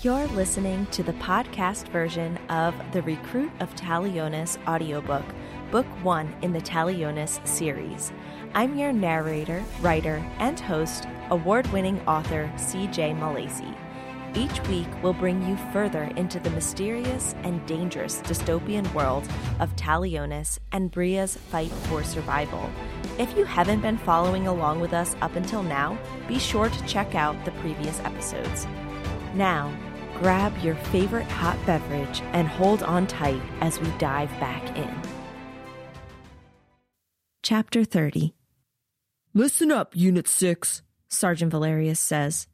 You're listening to the podcast version of the Recruit of Talionis audiobook, Book One in the Talionis series. I'm your narrator, writer, and host, award winning author CJ Milacci. Each week, we'll bring you further into the mysterious and dangerous dystopian world of Talionis and Bria's fight for survival. If you haven't been following along with us up until now, be sure to check out the previous episodes. Now, grab your favorite hot beverage and hold on tight as we dive back in. Chapter 30 Listen up, Unit 6, Sergeant Valerius says.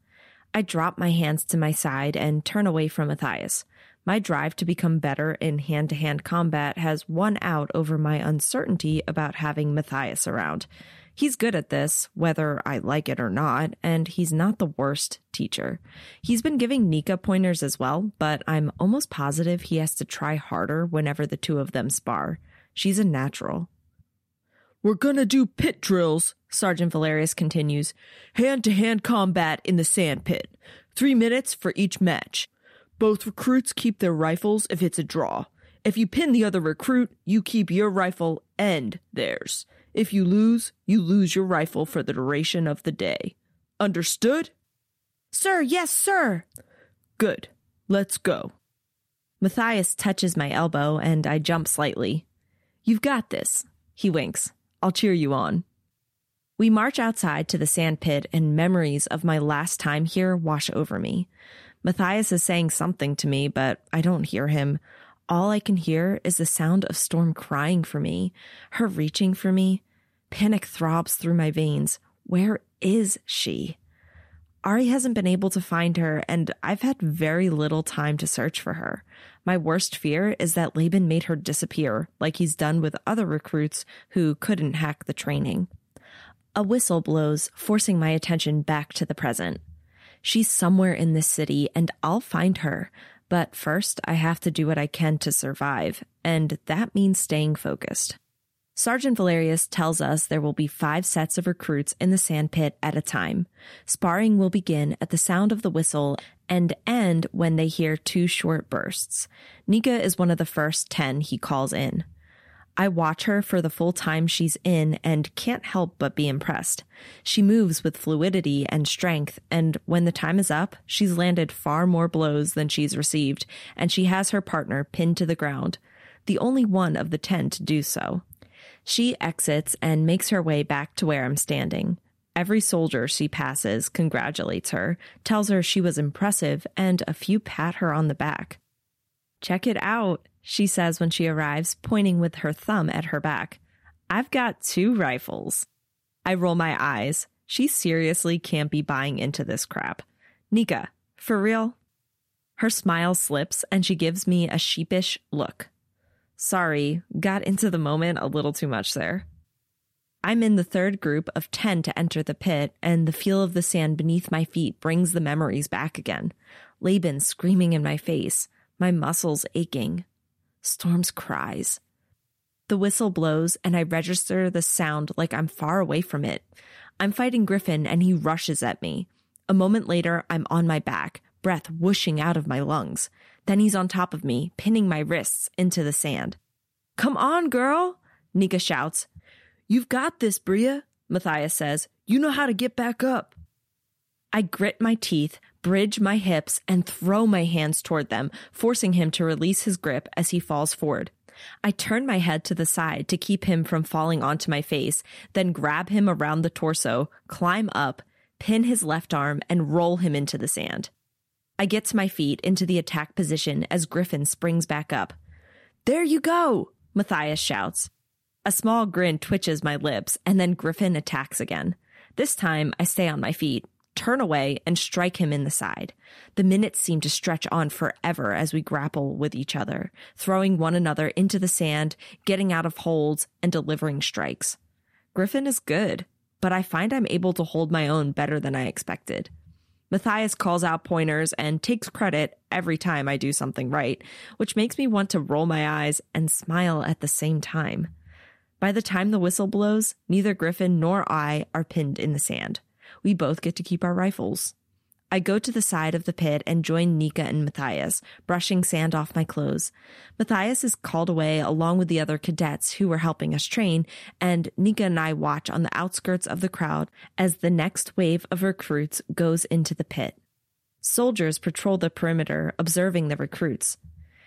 I drop my hands to my side and turn away from Matthias. My drive to become better in hand to hand combat has won out over my uncertainty about having Matthias around. He's good at this, whether I like it or not, and he's not the worst teacher. He's been giving Nika pointers as well, but I'm almost positive he has to try harder whenever the two of them spar. She's a natural. We're gonna do pit drills, Sergeant Valerius continues. Hand to hand combat in the sand pit. Three minutes for each match. Both recruits keep their rifles if it's a draw. If you pin the other recruit, you keep your rifle and theirs. If you lose, you lose your rifle for the duration of the day. Understood? Sir, yes, sir. Good. Let's go. Matthias touches my elbow and I jump slightly. You've got this. He winks. I'll cheer you on. We march outside to the sand pit and memories of my last time here wash over me. Matthias is saying something to me, but I don't hear him. All I can hear is the sound of Storm crying for me, her reaching for me. Panic throbs through my veins. Where is she? Ari hasn't been able to find her, and I've had very little time to search for her. My worst fear is that Laban made her disappear, like he's done with other recruits who couldn't hack the training. A whistle blows, forcing my attention back to the present. She's somewhere in this city, and I'll find her. But first, I have to do what I can to survive, and that means staying focused. Sergeant Valerius tells us there will be five sets of recruits in the sandpit at a time. Sparring will begin at the sound of the whistle and end when they hear two short bursts. Nika is one of the first ten he calls in. I watch her for the full time she's in and can't help but be impressed. She moves with fluidity and strength, and when the time is up, she's landed far more blows than she's received, and she has her partner pinned to the ground, the only one of the ten to do so. She exits and makes her way back to where I'm standing. Every soldier she passes congratulates her, tells her she was impressive, and a few pat her on the back. Check it out, she says when she arrives, pointing with her thumb at her back. I've got two rifles. I roll my eyes. She seriously can't be buying into this crap. Nika, for real? Her smile slips and she gives me a sheepish look. Sorry, got into the moment a little too much there. I'm in the third group of 10 to enter the pit, and the feel of the sand beneath my feet brings the memories back again. Laban screaming in my face, my muscles aching. Storm's cries. The whistle blows, and I register the sound like I'm far away from it. I'm fighting Griffin, and he rushes at me. A moment later, I'm on my back, breath whooshing out of my lungs. Then he's on top of me, pinning my wrists into the sand. Come on, girl, Nika shouts. You've got this, Bria, Matthias says. You know how to get back up. I grit my teeth, bridge my hips, and throw my hands toward them, forcing him to release his grip as he falls forward. I turn my head to the side to keep him from falling onto my face, then grab him around the torso, climb up, pin his left arm, and roll him into the sand. I get to my feet into the attack position as Griffin springs back up. There you go, Matthias shouts. A small grin twitches my lips, and then Griffin attacks again. This time, I stay on my feet, turn away, and strike him in the side. The minutes seem to stretch on forever as we grapple with each other, throwing one another into the sand, getting out of holds, and delivering strikes. Griffin is good, but I find I'm able to hold my own better than I expected. Matthias calls out pointers and takes credit every time I do something right, which makes me want to roll my eyes and smile at the same time. By the time the whistle blows, neither Griffin nor I are pinned in the sand. We both get to keep our rifles. I go to the side of the pit and join Nika and Matthias, brushing sand off my clothes. Matthias is called away along with the other cadets who were helping us train, and Nika and I watch on the outskirts of the crowd as the next wave of recruits goes into the pit. Soldiers patrol the perimeter, observing the recruits.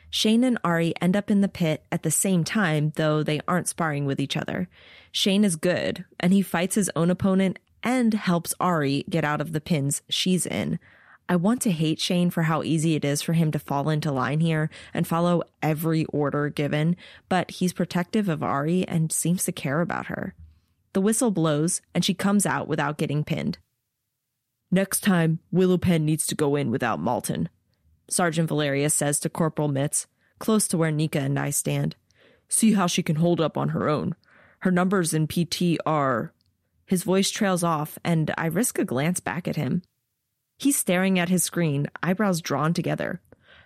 Shane and Ari end up in the pit at the same time, though they aren't sparring with each other. Shane is good, and he fights his own opponent and helps Ari get out of the pins she's in. I want to hate Shane for how easy it is for him to fall into line here and follow every order given, but he's protective of Ari and seems to care about her. The whistle blows and she comes out without getting pinned. Next time, Willow Pen needs to go in without Malton. Sergeant Valerius says to Corporal Mitz, close to where Nika and I stand. See how she can hold up on her own. Her numbers in PT are his voice trails off, and I risk a glance back at him. He's staring at his screen, eyebrows drawn together.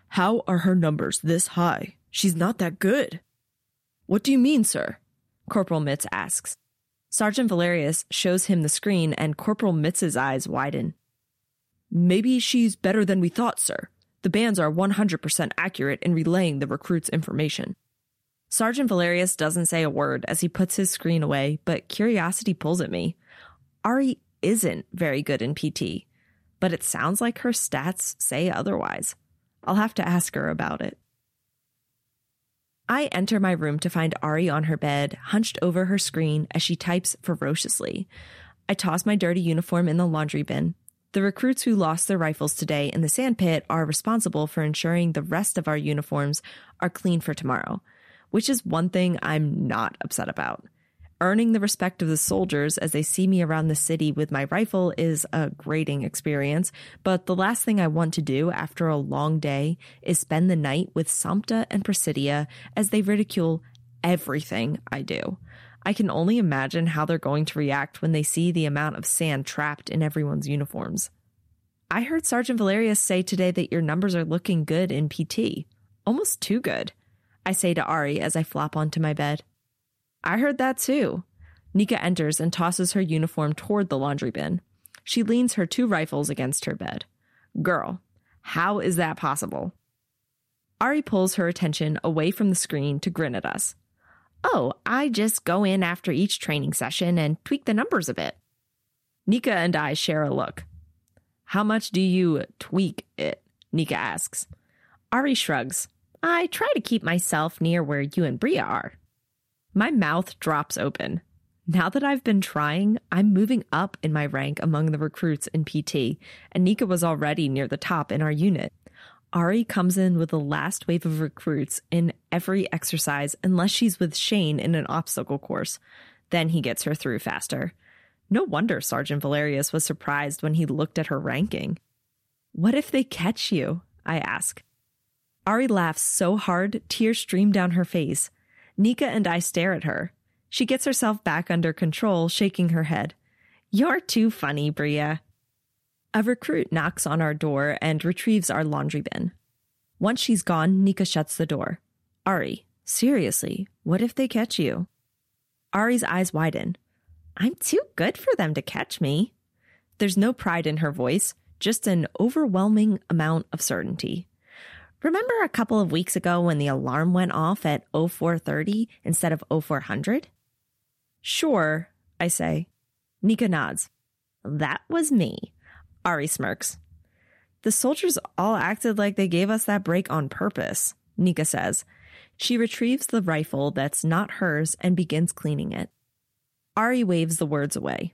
How are her numbers this high? She's not that good. What do you mean, sir? Corporal Mitz asks. Sergeant Valerius shows him the screen, and Corporal Mitz's eyes widen. Maybe she's better than we thought, sir. The bands are 100% accurate in relaying the recruit's information. Sergeant Valerius doesn't say a word as he puts his screen away, but curiosity pulls at me. Ari isn't very good in PT, but it sounds like her stats say otherwise. I'll have to ask her about it. I enter my room to find Ari on her bed, hunched over her screen as she types ferociously. I toss my dirty uniform in the laundry bin. The recruits who lost their rifles today in the sandpit are responsible for ensuring the rest of our uniforms are clean for tomorrow which is one thing I'm not upset about. Earning the respect of the soldiers as they see me around the city with my rifle is a grating experience, but the last thing I want to do after a long day is spend the night with Samta and Presidia as they ridicule everything I do. I can only imagine how they're going to react when they see the amount of sand trapped in everyone's uniforms. I heard Sergeant Valerius say today that your numbers are looking good in PT. Almost too good. I say to Ari as I flop onto my bed. I heard that too. Nika enters and tosses her uniform toward the laundry bin. She leans her two rifles against her bed. Girl, how is that possible? Ari pulls her attention away from the screen to grin at us. Oh, I just go in after each training session and tweak the numbers a bit. Nika and I share a look. How much do you tweak it? Nika asks. Ari shrugs. I try to keep myself near where you and Bria are. My mouth drops open. Now that I've been trying, I'm moving up in my rank among the recruits in PT, and Nika was already near the top in our unit. Ari comes in with the last wave of recruits in every exercise unless she's with Shane in an obstacle course. Then he gets her through faster. No wonder Sergeant Valerius was surprised when he looked at her ranking. What if they catch you? I ask. Ari laughs so hard, tears stream down her face. Nika and I stare at her. She gets herself back under control, shaking her head. You're too funny, Bria. A recruit knocks on our door and retrieves our laundry bin. Once she's gone, Nika shuts the door. Ari, seriously, what if they catch you? Ari's eyes widen. I'm too good for them to catch me. There's no pride in her voice, just an overwhelming amount of certainty. Remember a couple of weeks ago when the alarm went off at 0430 instead of 0400? Sure, I say. Nika nods. That was me. Ari smirks. The soldiers all acted like they gave us that break on purpose, Nika says. She retrieves the rifle that's not hers and begins cleaning it. Ari waves the words away.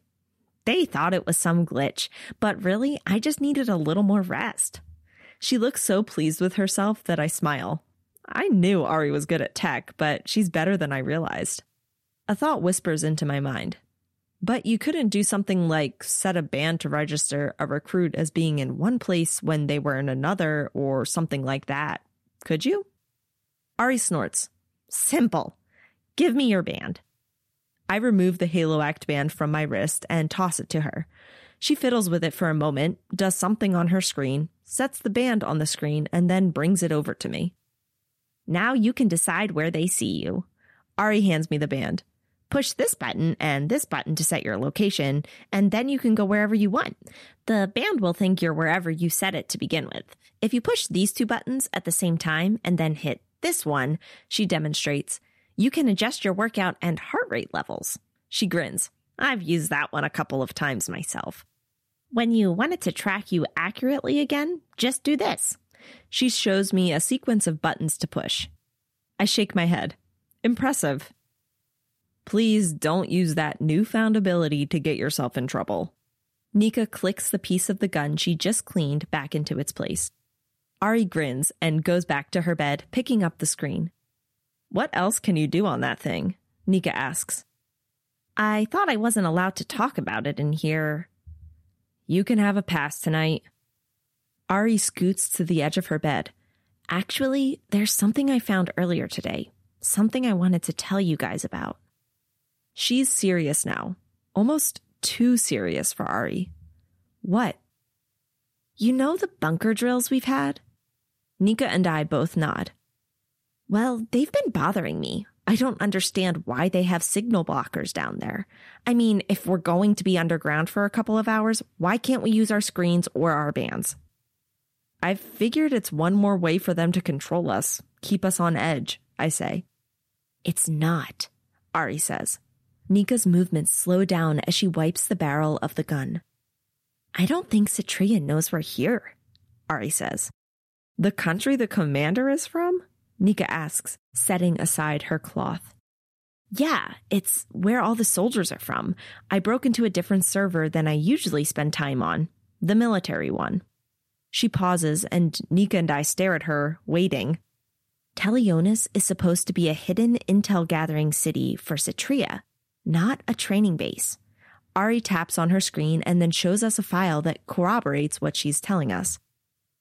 They thought it was some glitch, but really, I just needed a little more rest. She looks so pleased with herself that I smile. I knew Ari was good at tech, but she's better than I realized. A thought whispers into my mind. But you couldn't do something like set a band to register a recruit as being in one place when they were in another or something like that, could you? Ari snorts. Simple. Give me your band. I remove the Halo Act band from my wrist and toss it to her. She fiddles with it for a moment, does something on her screen, sets the band on the screen, and then brings it over to me. Now you can decide where they see you. Ari hands me the band. Push this button and this button to set your location, and then you can go wherever you want. The band will think you're wherever you set it to begin with. If you push these two buttons at the same time and then hit this one, she demonstrates, you can adjust your workout and heart rate levels. She grins. I've used that one a couple of times myself. When you want it to track you accurately again, just do this. She shows me a sequence of buttons to push. I shake my head. Impressive. Please don't use that newfound ability to get yourself in trouble. Nika clicks the piece of the gun she just cleaned back into its place. Ari grins and goes back to her bed, picking up the screen. What else can you do on that thing? Nika asks. I thought I wasn't allowed to talk about it in here. You can have a pass tonight. Ari scoots to the edge of her bed. Actually, there's something I found earlier today, something I wanted to tell you guys about. She's serious now, almost too serious for Ari. What? You know the bunker drills we've had? Nika and I both nod. Well, they've been bothering me. I don't understand why they have signal blockers down there. I mean, if we're going to be underground for a couple of hours, why can't we use our screens or our bands? I've figured it's one more way for them to control us, keep us on edge, I say. It's not, Ari says. Nika's movements slow down as she wipes the barrel of the gun. I don't think Cetrian knows we're here, Ari says. The country the commander is from? Nika asks, setting aside her cloth. Yeah, it's where all the soldiers are from. I broke into a different server than I usually spend time on, the military one. She pauses, and Nika and I stare at her, waiting. Talionis is supposed to be a hidden intel gathering city for Cetria, not a training base. Ari taps on her screen and then shows us a file that corroborates what she's telling us.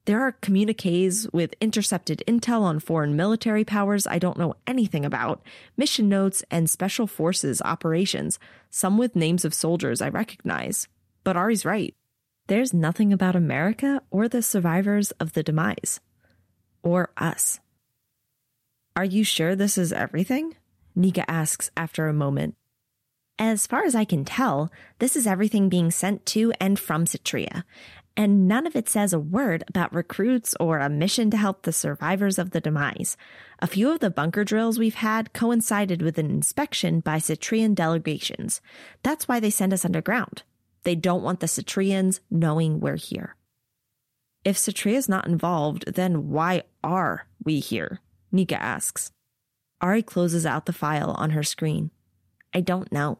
There are communiques with intercepted intel on foreign military powers I don't know anything about, mission notes, and special forces operations, some with names of soldiers I recognize. But Ari's right. There's nothing about America or the survivors of the demise. Or us. Are you sure this is everything? Nika asks after a moment. As far as I can tell, this is everything being sent to and from Cetria, and none of it says a word about recruits or a mission to help the survivors of the demise. A few of the bunker drills we've had coincided with an inspection by Cetrian delegations. That's why they send us underground. They don't want the Cetrians knowing we're here. If Cetria's not involved, then why are we here? Nika asks. Ari closes out the file on her screen. I don't know.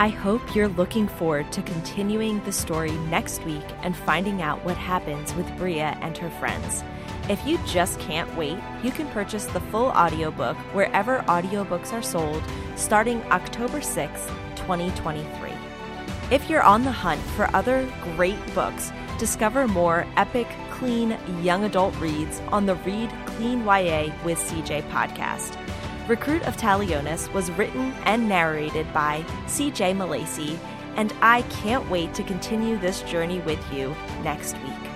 I hope you're looking forward to continuing the story next week and finding out what happens with Bria and her friends. If you just can't wait, you can purchase the full audiobook wherever audiobooks are sold starting October 6, 2023. If you're on the hunt for other great books, discover more epic, clean, young adult reads on the Read Clean YA with CJ podcast. Recruit of Talionis was written and narrated by CJ Milacci, and I can't wait to continue this journey with you next week.